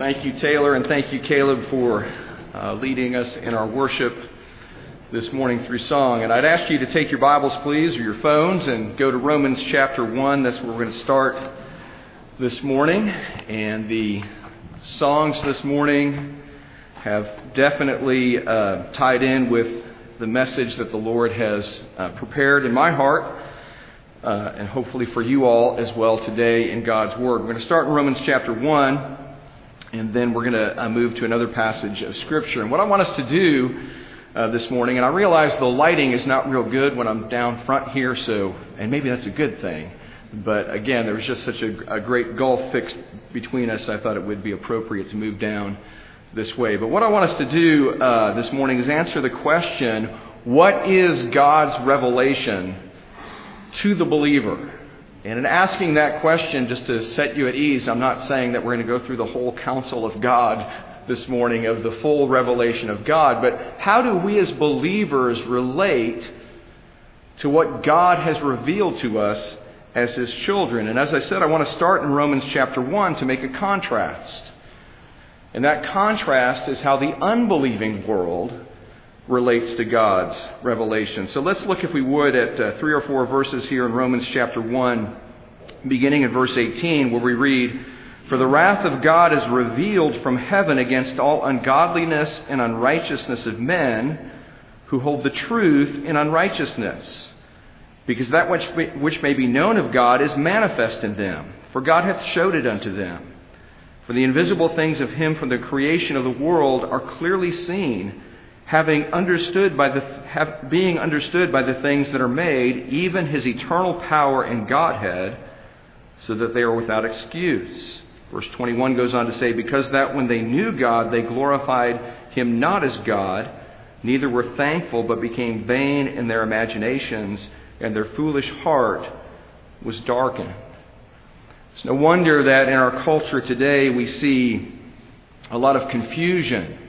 Thank you, Taylor, and thank you, Caleb, for uh, leading us in our worship this morning through song. And I'd ask you to take your Bibles, please, or your phones, and go to Romans chapter 1. That's where we're going to start this morning. And the songs this morning have definitely uh, tied in with the message that the Lord has uh, prepared in my heart. Uh, and hopefully for you all as well today in God's Word. We're going to start in Romans chapter 1, and then we're going to uh, move to another passage of Scripture. And what I want us to do uh, this morning, and I realize the lighting is not real good when I'm down front here, so, and maybe that's a good thing. But again, there was just such a, a great gulf fixed between us, I thought it would be appropriate to move down this way. But what I want us to do uh, this morning is answer the question what is God's revelation to the believer? And in asking that question, just to set you at ease, I'm not saying that we're going to go through the whole counsel of God this morning of the full revelation of God, but how do we as believers relate to what God has revealed to us as His children? And as I said, I want to start in Romans chapter 1 to make a contrast. And that contrast is how the unbelieving world relates to God's revelation. So let's look, if we would, at uh, three or four verses here in Romans chapter 1, beginning in verse 18, where we read, For the wrath of God is revealed from heaven against all ungodliness and unrighteousness of men who hold the truth in unrighteousness. Because that which, which may be known of God is manifest in them, for God hath showed it unto them. For the invisible things of him from the creation of the world are clearly seen having understood by the, have, being understood by the things that are made, even his eternal power and Godhead, so that they are without excuse. Verse 21 goes on to say, Because that when they knew God, they glorified him not as God, neither were thankful, but became vain in their imaginations, and their foolish heart was darkened. It's no wonder that in our culture today we see a lot of confusion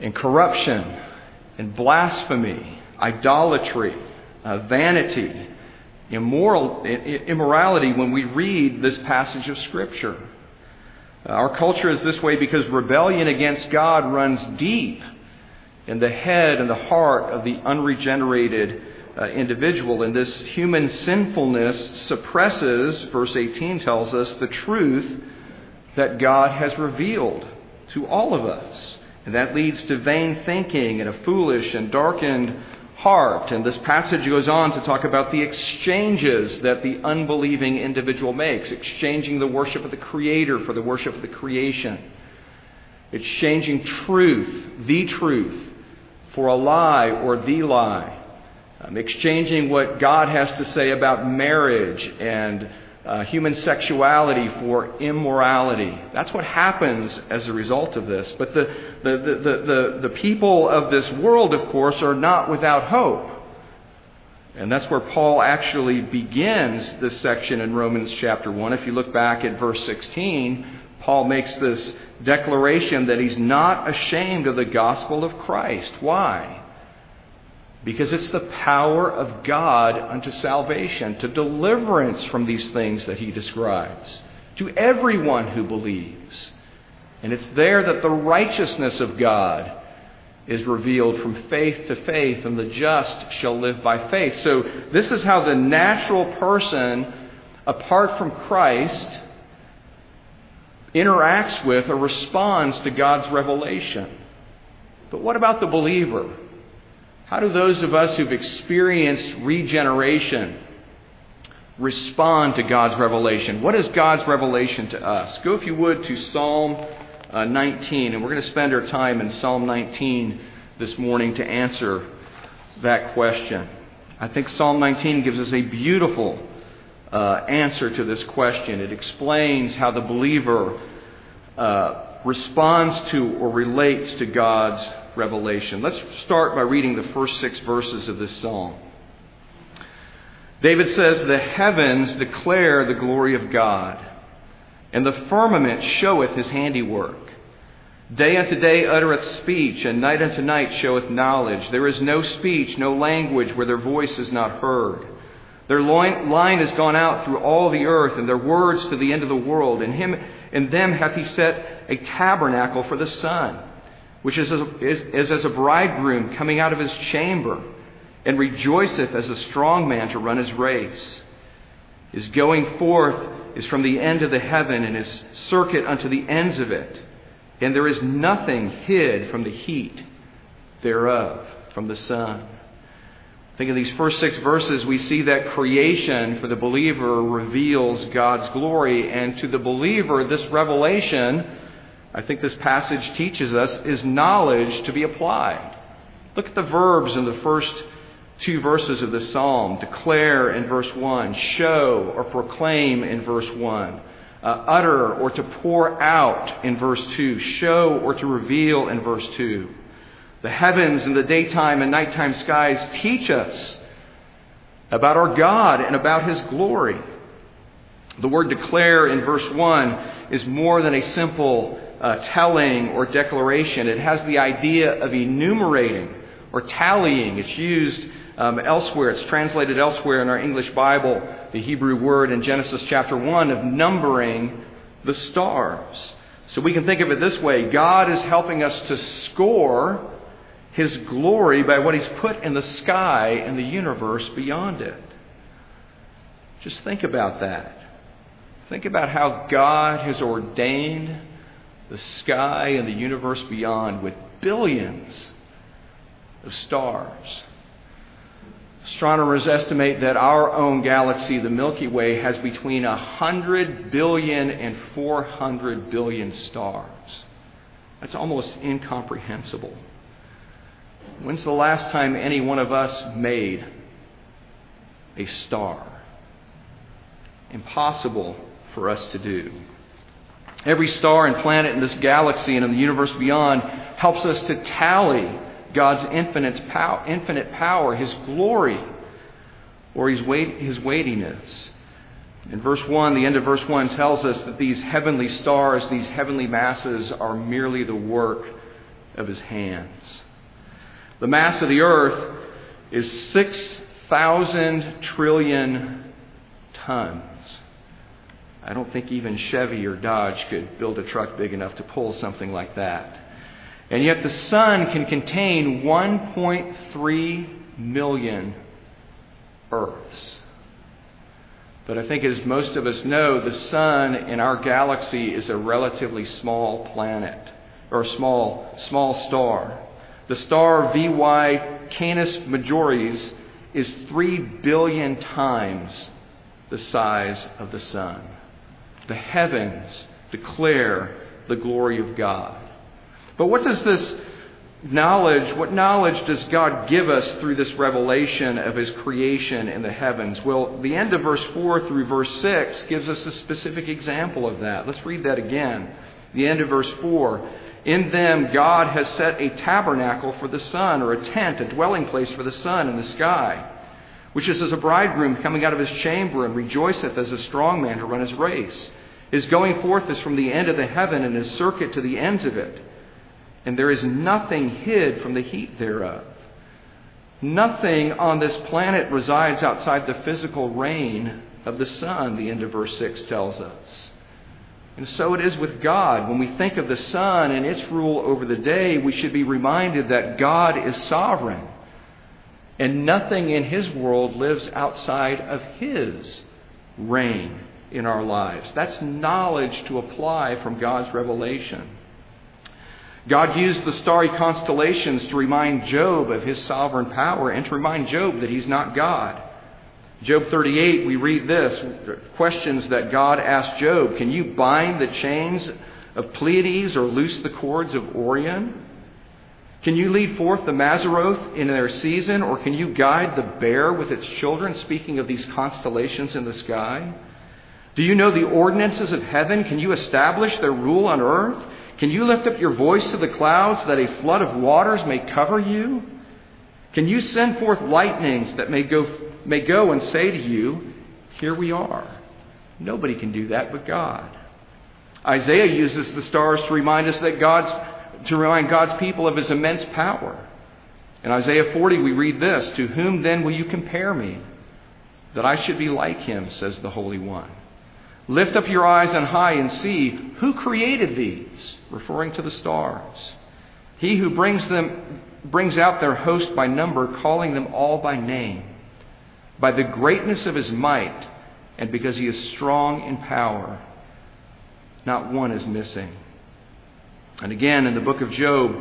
and corruption and blasphemy, idolatry, uh, vanity, immoral, immorality when we read this passage of Scripture. Uh, our culture is this way because rebellion against God runs deep in the head and the heart of the unregenerated uh, individual. And this human sinfulness suppresses, verse 18 tells us, the truth that God has revealed to all of us. And that leads to vain thinking and a foolish and darkened heart. And this passage goes on to talk about the exchanges that the unbelieving individual makes, exchanging the worship of the Creator for the worship of the creation, exchanging truth, the truth, for a lie or the lie, um, exchanging what God has to say about marriage and uh, human sexuality for immorality. That's what happens as a result of this. But the, the, the, the, the people of this world, of course, are not without hope. And that's where Paul actually begins this section in Romans chapter 1. If you look back at verse 16, Paul makes this declaration that he's not ashamed of the gospel of Christ. Why? Because it's the power of God unto salvation, to deliverance from these things that he describes, to everyone who believes. And it's there that the righteousness of God is revealed from faith to faith, and the just shall live by faith. So, this is how the natural person, apart from Christ, interacts with or responds to God's revelation. But what about the believer? How do those of us who've experienced regeneration respond to God's revelation? What is God's revelation to us? Go, if you would, to Psalm uh, 19, and we're going to spend our time in Psalm 19 this morning to answer that question. I think Psalm 19 gives us a beautiful uh, answer to this question. It explains how the believer uh, responds to or relates to God's revelation. Let's start by reading the first six verses of this psalm. David says, The heavens declare the glory of God, and the firmament showeth his handiwork. Day unto day uttereth speech, and night unto night showeth knowledge. There is no speech, no language where their voice is not heard. Their line is gone out through all the earth, and their words to the end of the world. In him, in them hath he set a tabernacle for the sun, which is, as, is, is as a bridegroom coming out of his chamber, and rejoiceth as a strong man to run his race. His going forth is from the end of the heaven, and his circuit unto the ends of it. And there is nothing hid from the heat thereof, from the sun. I think in these first six verses, we see that creation for the believer reveals God's glory. And to the believer, this revelation, I think this passage teaches us, is knowledge to be applied. Look at the verbs in the first two verses of the psalm declare in verse 1, show or proclaim in verse 1, uh, utter or to pour out in verse 2, show or to reveal in verse 2. The heavens and the daytime and nighttime skies teach us about our God and about His glory. The word declare in verse 1 is more than a simple uh, telling or declaration. It has the idea of enumerating or tallying. It's used um, elsewhere. It's translated elsewhere in our English Bible, the Hebrew word in Genesis chapter 1 of numbering the stars. So we can think of it this way God is helping us to score his glory by what he's put in the sky and the universe beyond it. Just think about that. Think about how God has ordained the sky and the universe beyond with billions of stars. Astronomers estimate that our own galaxy, the Milky Way, has between 100 billion and 400 billion stars. That's almost incomprehensible. When's the last time any one of us made a star? Impossible for us to do. Every star and planet in this galaxy and in the universe beyond helps us to tally God's infinite power, infinite power His glory, or His, weight, His weightiness. In verse 1, the end of verse 1 tells us that these heavenly stars, these heavenly masses, are merely the work of His hands. The mass of the earth is 6,000 trillion tons. I don't think even Chevy or Dodge could build a truck big enough to pull something like that. And yet the sun can contain 1.3 million Earths. But I think, as most of us know, the sun in our galaxy is a relatively small planet, or small, small star. The star VY Canis Majoris is 3 billion times the size of the sun. The heavens declare the glory of God. But what does this knowledge, what knowledge does God give us through this revelation of His creation in the heavens? Well, the end of verse 4 through verse 6 gives us a specific example of that. Let's read that again. The end of verse 4. In them, God has set a tabernacle for the sun, or a tent, a dwelling place for the sun in the sky, which is as a bridegroom coming out of his chamber and rejoiceth as a strong man to run his race. His going forth is from the end of the heaven, and his circuit to the ends of it. And there is nothing hid from the heat thereof. Nothing on this planet resides outside the physical reign of the sun, the end of verse 6 tells us. And so it is with God. When we think of the sun and its rule over the day, we should be reminded that God is sovereign. And nothing in His world lives outside of His reign in our lives. That's knowledge to apply from God's revelation. God used the starry constellations to remind Job of his sovereign power and to remind Job that he's not God. Job 38, we read this questions that God asked Job Can you bind the chains of Pleiades or loose the cords of Orion? Can you lead forth the Mazzaroth in their season, or can you guide the bear with its children? Speaking of these constellations in the sky. Do you know the ordinances of heaven? Can you establish their rule on earth? Can you lift up your voice to the clouds that a flood of waters may cover you? Can you send forth lightnings that may go may go and say to you, Here we are. Nobody can do that but God. Isaiah uses the stars to remind us that God's to remind God's people of his immense power. In Isaiah 40 we read this, To whom then will you compare me? That I should be like him, says the Holy One. Lift up your eyes on high and see who created these, referring to the stars. He who brings them brings out their host by number, calling them all by name. By the greatness of his might, and because he is strong in power, not one is missing. And again, in the book of Job,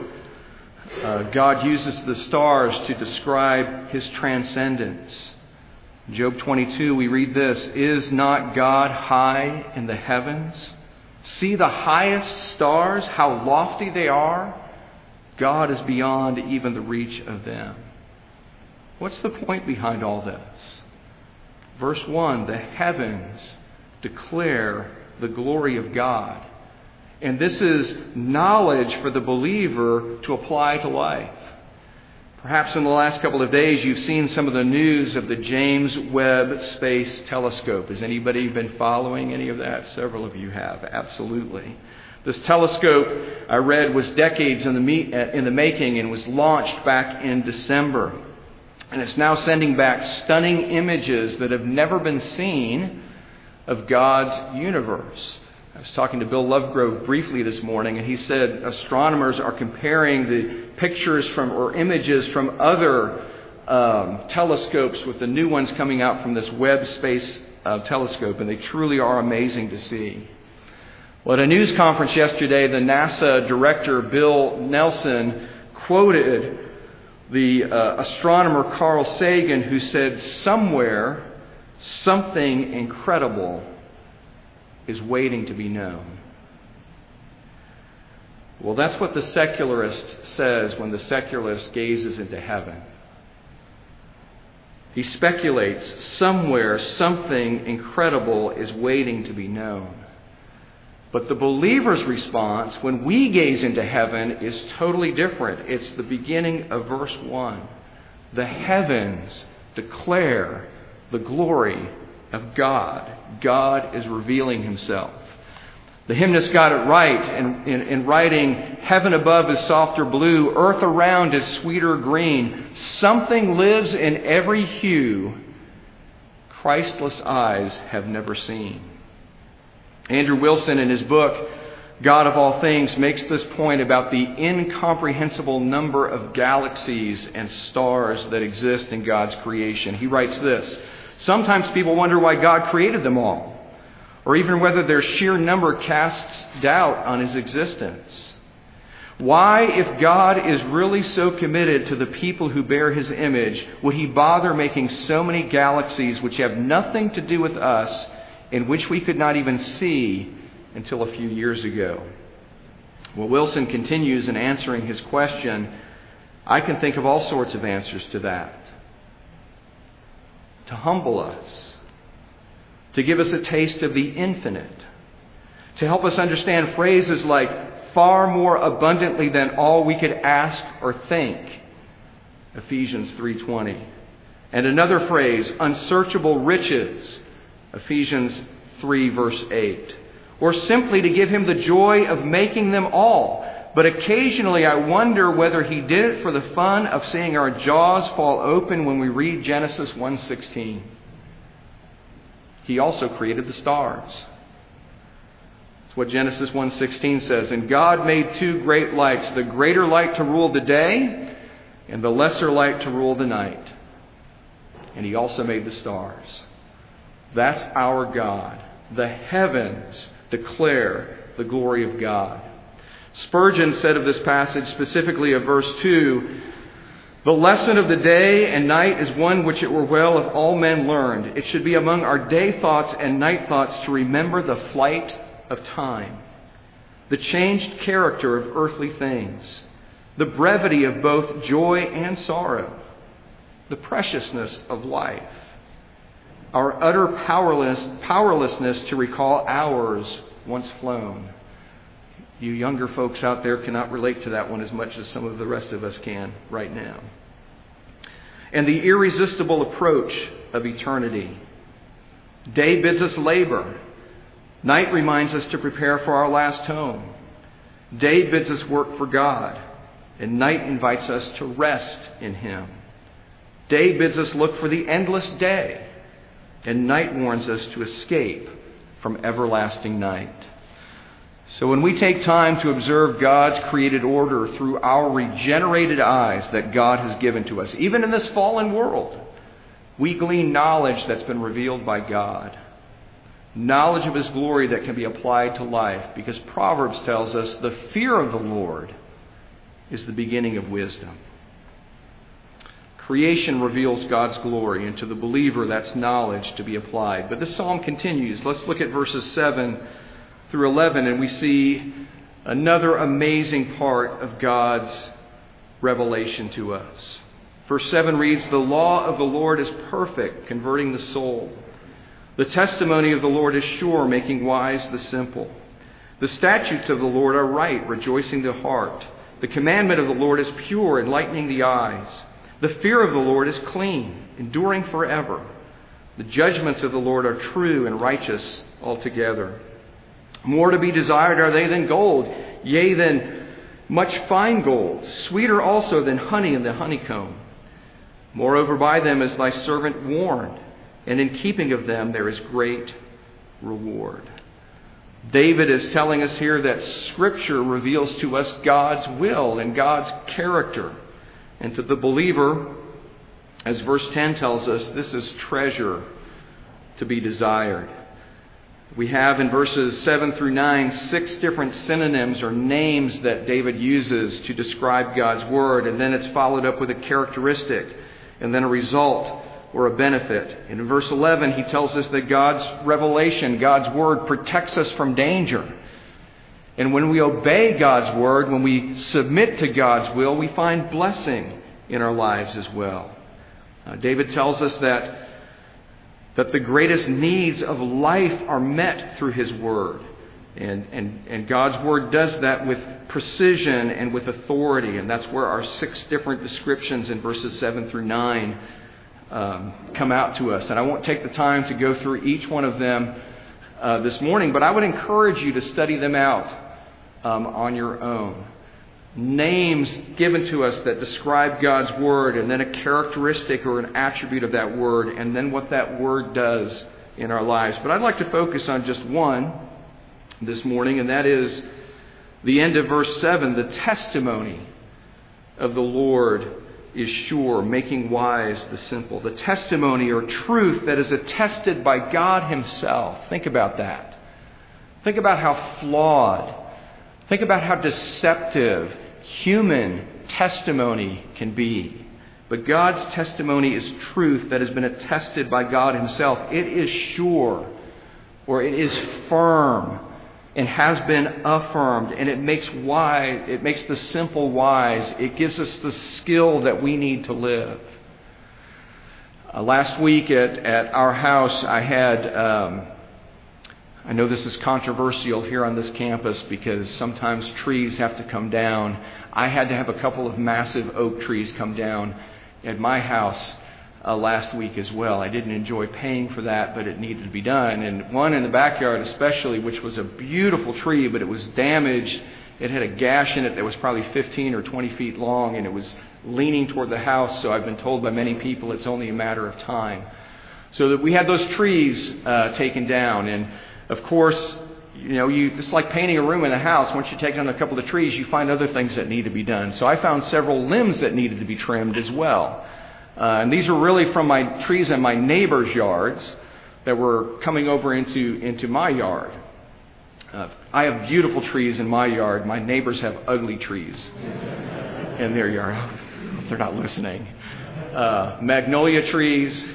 uh, God uses the stars to describe his transcendence. Job 22, we read this Is not God high in the heavens? See the highest stars, how lofty they are. God is beyond even the reach of them. What's the point behind all this? Verse 1 The heavens declare the glory of God. And this is knowledge for the believer to apply to life. Perhaps in the last couple of days you've seen some of the news of the James Webb Space Telescope. Has anybody been following any of that? Several of you have, absolutely. This telescope, I read, was decades in the, me- uh, in the making and was launched back in December. And it's now sending back stunning images that have never been seen of God's universe. I was talking to Bill Lovegrove briefly this morning, and he said astronomers are comparing the pictures from or images from other um, telescopes with the new ones coming out from this Webb Space uh, Telescope, and they truly are amazing to see. Well, at a news conference yesterday, the NASA director, Bill Nelson, quoted the uh, astronomer Carl Sagan, who said, Somewhere, something incredible is waiting to be known. Well, that's what the secularist says when the secularist gazes into heaven. He speculates somewhere something incredible is waiting to be known. But the believer's response when we gaze into heaven is totally different. It's the beginning of verse 1. The heavens declare the glory of God. God is revealing himself. The hymnist got it right in, in, in, writing, Heaven above is softer blue, earth around is sweeter green. Something lives in every hue Christless eyes have never seen. Andrew Wilson, in his book, God of All Things, makes this point about the incomprehensible number of galaxies and stars that exist in God's creation. He writes this Sometimes people wonder why God created them all, or even whether their sheer number casts doubt on his existence. Why, if God is really so committed to the people who bear his image, would he bother making so many galaxies which have nothing to do with us and which we could not even see until a few years ago? Well, Wilson continues in answering his question. I can think of all sorts of answers to that to humble us, to give us a taste of the infinite, to help us understand phrases like far more abundantly than all we could ask or think. Ephesians 3:20. And another phrase, unsearchable riches. Ephesians 3 verse 8. Or simply to give him the joy of making them all but occasionally I wonder whether he did it for the fun of seeing our jaws fall open when we read Genesis 1:16. He also created the stars. That's what Genesis 1:16 says, "And God made two great lights, the greater light to rule the day and the lesser light to rule the night." And he also made the stars. That's our God. The heavens declare the glory of God. Spurgeon said of this passage, specifically of verse 2, the lesson of the day and night is one which it were well if all men learned. It should be among our day thoughts and night thoughts to remember the flight of time, the changed character of earthly things, the brevity of both joy and sorrow, the preciousness of life, our utter powerless, powerlessness to recall hours once flown you younger folks out there cannot relate to that one as much as some of the rest of us can right now. And the irresistible approach of eternity. Day bids us labor. Night reminds us to prepare for our last home. Day bids us work for God, and night invites us to rest in Him. Day bids us look for the endless day, and night warns us to escape from everlasting night. So when we take time to observe God's created order through our regenerated eyes that God has given to us, even in this fallen world, we glean knowledge that's been revealed by God. Knowledge of His glory that can be applied to life, because Proverbs tells us the fear of the Lord is the beginning of wisdom. Creation reveals God's glory, and to the believer, that's knowledge to be applied. But this psalm continues. Let's look at verses 7 through 11, and we see another amazing part of God's revelation to us. Verse 7 reads The law of the Lord is perfect, converting the soul. The testimony of the Lord is sure, making wise the simple. The statutes of the Lord are right, rejoicing the heart. The commandment of the Lord is pure, enlightening the eyes. The fear of the Lord is clean, enduring forever. The judgments of the Lord are true and righteous altogether. More to be desired are they than gold, yea, than much fine gold, sweeter also than honey in the honeycomb. Moreover, by them is thy servant warned, and in keeping of them there is great reward. David is telling us here that Scripture reveals to us God's will and God's character. And to the believer, as verse 10 tells us, this is treasure to be desired. We have in verses 7 through 9 six different synonyms or names that David uses to describe God's Word, and then it's followed up with a characteristic and then a result or a benefit. In verse 11, he tells us that God's revelation, God's Word, protects us from danger. And when we obey God's Word, when we submit to God's will, we find blessing in our lives as well. Uh, David tells us that that the greatest needs of life are met through His Word. And, and, and God's Word does that with precision and with authority. And that's where our six different descriptions in verses 7 through 9 um, come out to us. And I won't take the time to go through each one of them uh, this morning, but I would encourage you to study them out um, on your own names given to us that describe God's Word, and then a characteristic or an attribute of that Word, and then what that Word does in our lives. But I'd like to focus on just one this morning, and that is the end of verse 7 the testimony of the Lord is sure, making wise the simple. The testimony or truth that is attested by God Himself. Think about that. Think about how flawed, think about how deceptive human testimony can be. But God's testimony is truth that has been attested by God Himself. It is sure, or it is firm, and has been affirmed, and it makes wise, it makes the simple wise. It gives us the skill that we need to live. Uh, last week at, at our house, I had um, I know this is controversial here on this campus because sometimes trees have to come down. I had to have a couple of massive oak trees come down at my house uh, last week as well. I didn't enjoy paying for that, but it needed to be done. And one in the backyard, especially, which was a beautiful tree, but it was damaged. It had a gash in it that was probably 15 or 20 feet long, and it was leaning toward the house. So I've been told by many people it's only a matter of time. So that we had those trees uh, taken down, and of course, you know, you, it's like painting a room in a house. Once you take down a couple of trees, you find other things that need to be done. So I found several limbs that needed to be trimmed as well. Uh, and these are really from my trees in my neighbor's yards that were coming over into, into my yard. Uh, I have beautiful trees in my yard. My neighbors have ugly trees in their yard. They're not listening. Uh, magnolia trees,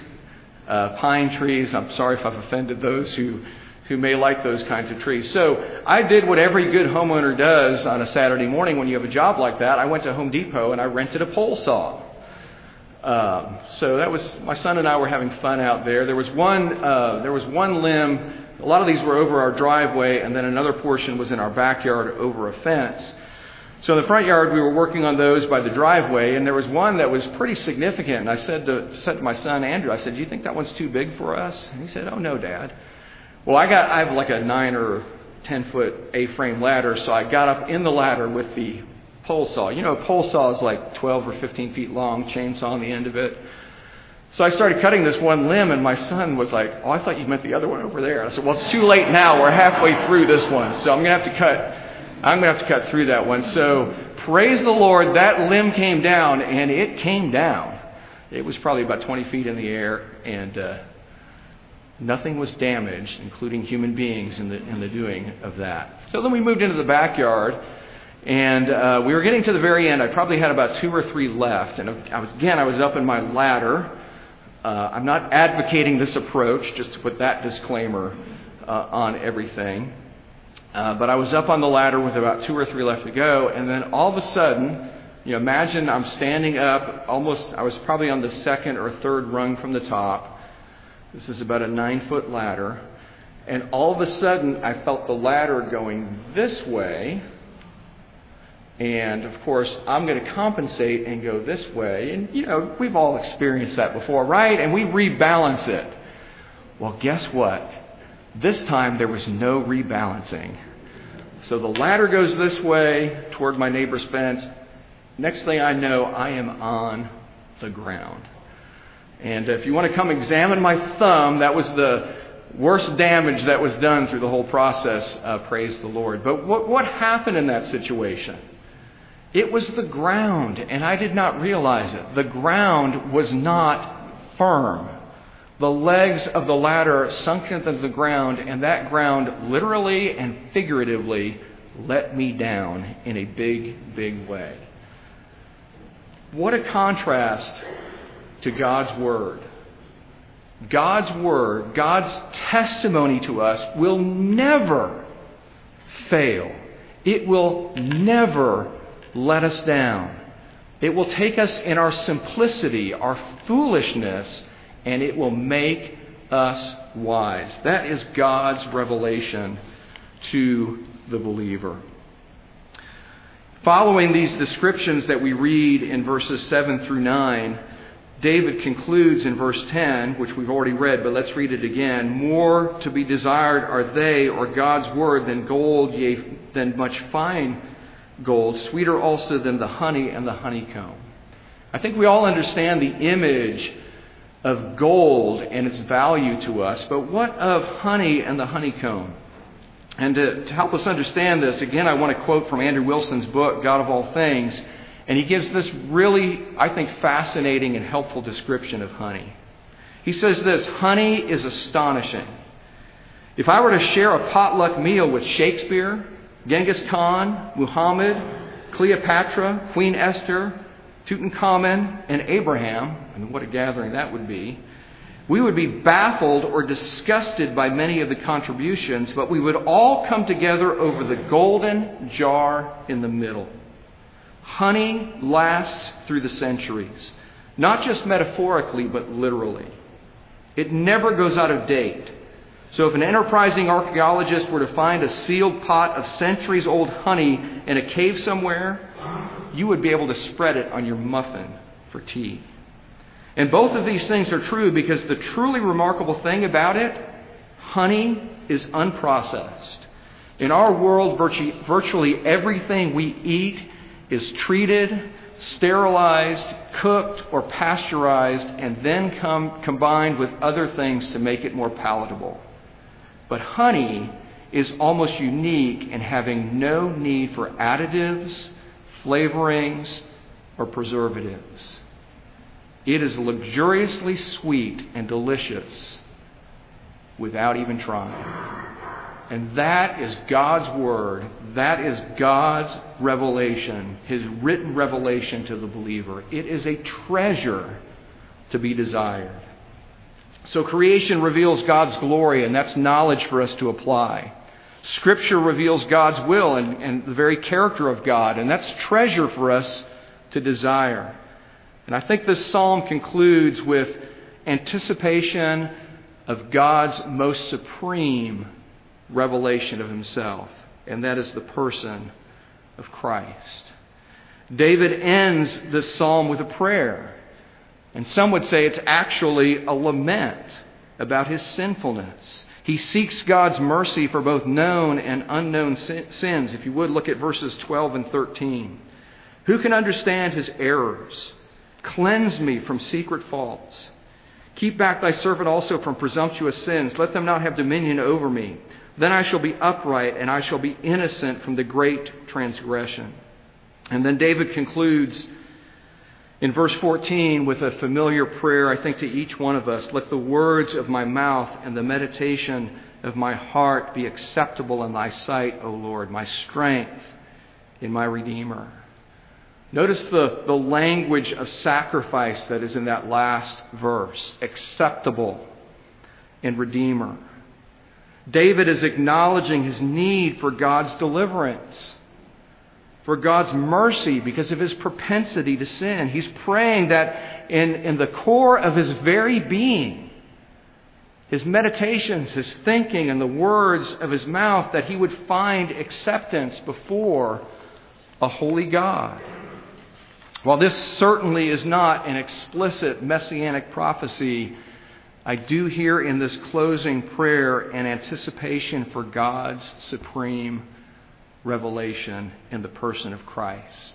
uh, pine trees. I'm sorry if I've offended those who who may like those kinds of trees. So I did what every good homeowner does on a Saturday morning when you have a job like that. I went to Home Depot and I rented a pole saw. Um, so that was my son and I were having fun out there. There was one uh, there was one limb. A lot of these were over our driveway, and then another portion was in our backyard over a fence. So in the front yard, we were working on those by the driveway, and there was one that was pretty significant. And I said to, said to my son Andrew, I said, "Do you think that one's too big for us?" And he said, "Oh no, Dad." Well, I got I have like a nine or ten foot A-frame ladder, so I got up in the ladder with the pole saw. You know, a pole saw is like 12 or 15 feet long, chainsaw on the end of it. So I started cutting this one limb, and my son was like, Oh, I thought you meant the other one over there. I said, Well, it's too late now. We're halfway through this one. So I'm to have to cut. I'm to have to cut through that one. So praise the Lord, that limb came down, and it came down. It was probably about 20 feet in the air, and uh, nothing was damaged, including human beings, in the, in the doing of that. So then we moved into the backyard, and uh, we were getting to the very end. I probably had about two or three left, and I was, again, I was up in my ladder. Uh, I'm not advocating this approach, just to put that disclaimer uh, on everything. Uh, but I was up on the ladder with about two or three left to go, and then all of a sudden, you know, imagine I'm standing up almost, I was probably on the second or third rung from the top. This is about a nine foot ladder. And all of a sudden, I felt the ladder going this way. And of course, I'm going to compensate and go this way. And, you know, we've all experienced that before, right? And we rebalance it. Well, guess what? This time there was no rebalancing. So the ladder goes this way toward my neighbor's fence. Next thing I know, I am on the ground. And if you want to come examine my thumb, that was the worst damage that was done through the whole process. Uh, praise the Lord. But what, what happened in that situation? It was the ground, and I did not realize it. The ground was not firm. The legs of the ladder sunk into the ground, and that ground literally and figuratively let me down in a big, big way. What a contrast to God's Word. God's Word, God's testimony to us will never fail. It will never let us down. It will take us in our simplicity, our foolishness, and it will make us wise. That is God's revelation to the believer. Following these descriptions that we read in verses 7 through 9, David concludes in verse 10, which we've already read, but let's read it again. More to be desired are they, or God's word, than gold, yea, than much fine gold, sweeter also than the honey and the honeycomb. I think we all understand the image of gold and its value to us, but what of honey and the honeycomb? And to, to, help us understand this, again, I want to quote from Andrew Wilson's book, God of All Things. And he gives this really, I think, fascinating and helpful description of honey. He says this Honey is astonishing. If I were to share a potluck meal with Shakespeare, Genghis Khan, Muhammad, Cleopatra, Queen Esther, Tutankhamun, and Abraham, I mean, what a gathering that would be we would be baffled or disgusted by many of the contributions, but we would all come together over the golden jar in the middle. Honey lasts through the centuries, not just metaphorically, but literally. It never goes out of date. So if an enterprising archaeologist were to find a sealed pot of centuries old honey in a cave somewhere, you would be able to spread it on your muffin for tea. And both of these things are true because the truly remarkable thing about it, honey is unprocessed. In our world, virtually everything we eat is treated, sterilized, cooked, or pasteurized, and then combined with other things to make it more palatable. But honey is almost unique in having no need for additives, flavorings, or preservatives. It is luxuriously sweet and delicious without even trying. And that is God's Word. That is God's revelation, His written revelation to the believer. It is a treasure to be desired. So creation reveals God's glory, and that's knowledge for us to apply. Scripture reveals God's will and, and the very character of God, and that's treasure for us to desire. And I think this psalm concludes with anticipation of God's most supreme revelation of himself, and that is the person of Christ. David ends this psalm with a prayer. And some would say it's actually a lament about his sinfulness. He seeks God's mercy for both known and unknown sins. If you would, look at verses 12 and 13. Who can understand his errors? Cleanse me from secret faults. Keep back thy servant also from presumptuous sins. Let them not have dominion over me. Then I shall be upright, and I shall be innocent from the great transgression. And then David concludes in verse 14 with a familiar prayer, I think, to each one of us Let the words of my mouth and the meditation of my heart be acceptable in thy sight, O Lord, my strength in my Redeemer. Notice the, the language of sacrifice that is in that last verse acceptable and Redeemer. David is acknowledging his need for God's deliverance, for God's mercy because of his propensity to sin. He's praying that in, in the core of his very being, his meditations, his thinking, and the words of his mouth, that he would find acceptance before a holy God. While this certainly is not an explicit messianic prophecy, I do hear in this closing prayer an anticipation for God's supreme revelation in the person of Christ.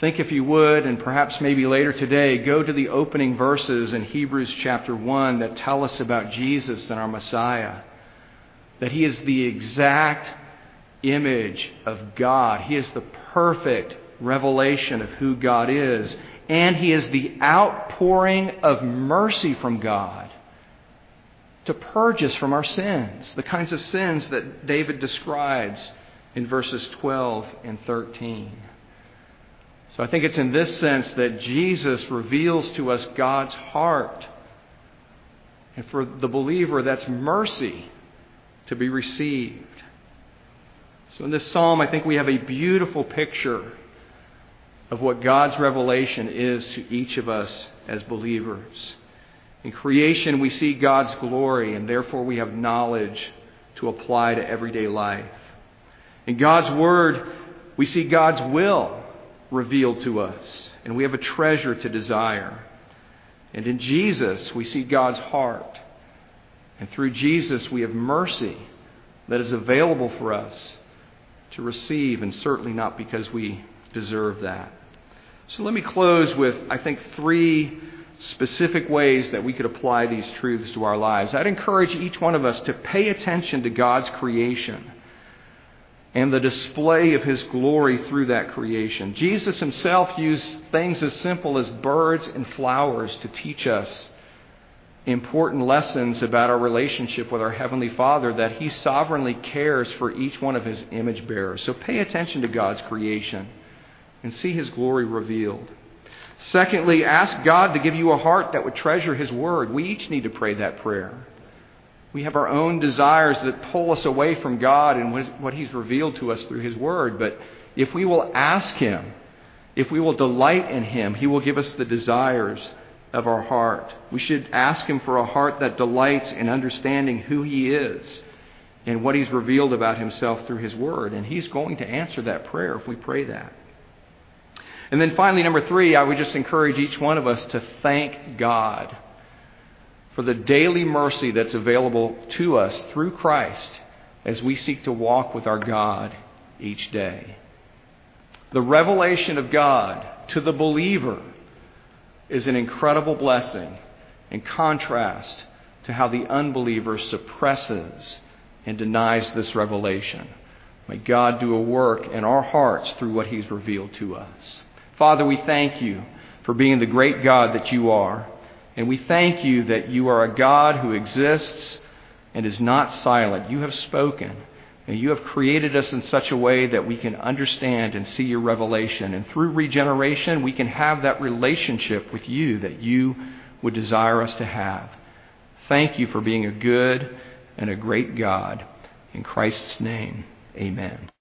Think, if you would, and perhaps maybe later today, go to the opening verses in Hebrews chapter 1 that tell us about Jesus and our Messiah. That he is the exact image of God, he is the perfect revelation of who God is and he is the outpouring of mercy from God to purge us from our sins, the kinds of sins that David describes in verses 12 and 13. So I think it's in this sense that Jesus reveals to us God's heart. And for the believer, that's mercy to be received. So in this psalm, I think we have a beautiful picture of what God's revelation is to each of us as believers. In creation, we see God's glory, and therefore we have knowledge to apply to everyday life. In God's Word, we see God's will revealed to us, and we have a treasure to desire. And in Jesus, we see God's heart. And through Jesus, we have mercy that is available for us to receive, and certainly not because we deserve that. So let me close with, I think, three specific ways that we could apply these truths to our lives. I'd encourage each one of us to pay attention to God's creation and the display of His glory through that creation. Jesus Himself used things as simple as birds and flowers to teach us important lessons about our relationship with our Heavenly Father, that He sovereignly cares for each one of His image bearers. So pay attention to God's creation and see His glory revealed. Secondly, ask God to give you a heart that would treasure His Word. We each need to pray that prayer. We have our own desires that pull us away from God and what He's revealed to us through His Word. But if we will ask Him, if we will delight in Him, He will give us the desires of our heart. We should ask Him for a heart that delights in understanding who He is and what He's revealed about Himself through His Word. And He's going to answer that prayer if we pray that. And then finally, number three, I would just encourage each one of us to thank God for the daily mercy that's available to us through Christ as we seek to walk with our God each day. The revelation of God to the believer is an incredible blessing in contrast to how the unbeliever suppresses and denies this revelation. May God do a work in our hearts through what He's revealed to us. Father, we thank you for being the great God that you are. And we thank you that you are a God who exists and is not silent. You have spoken. And you have created us in such a way that we can understand and see your revelation. And through regeneration, we can have that relationship with you that you would desire us to have. Thank you for being a good and a great God. In Christ's name, amen.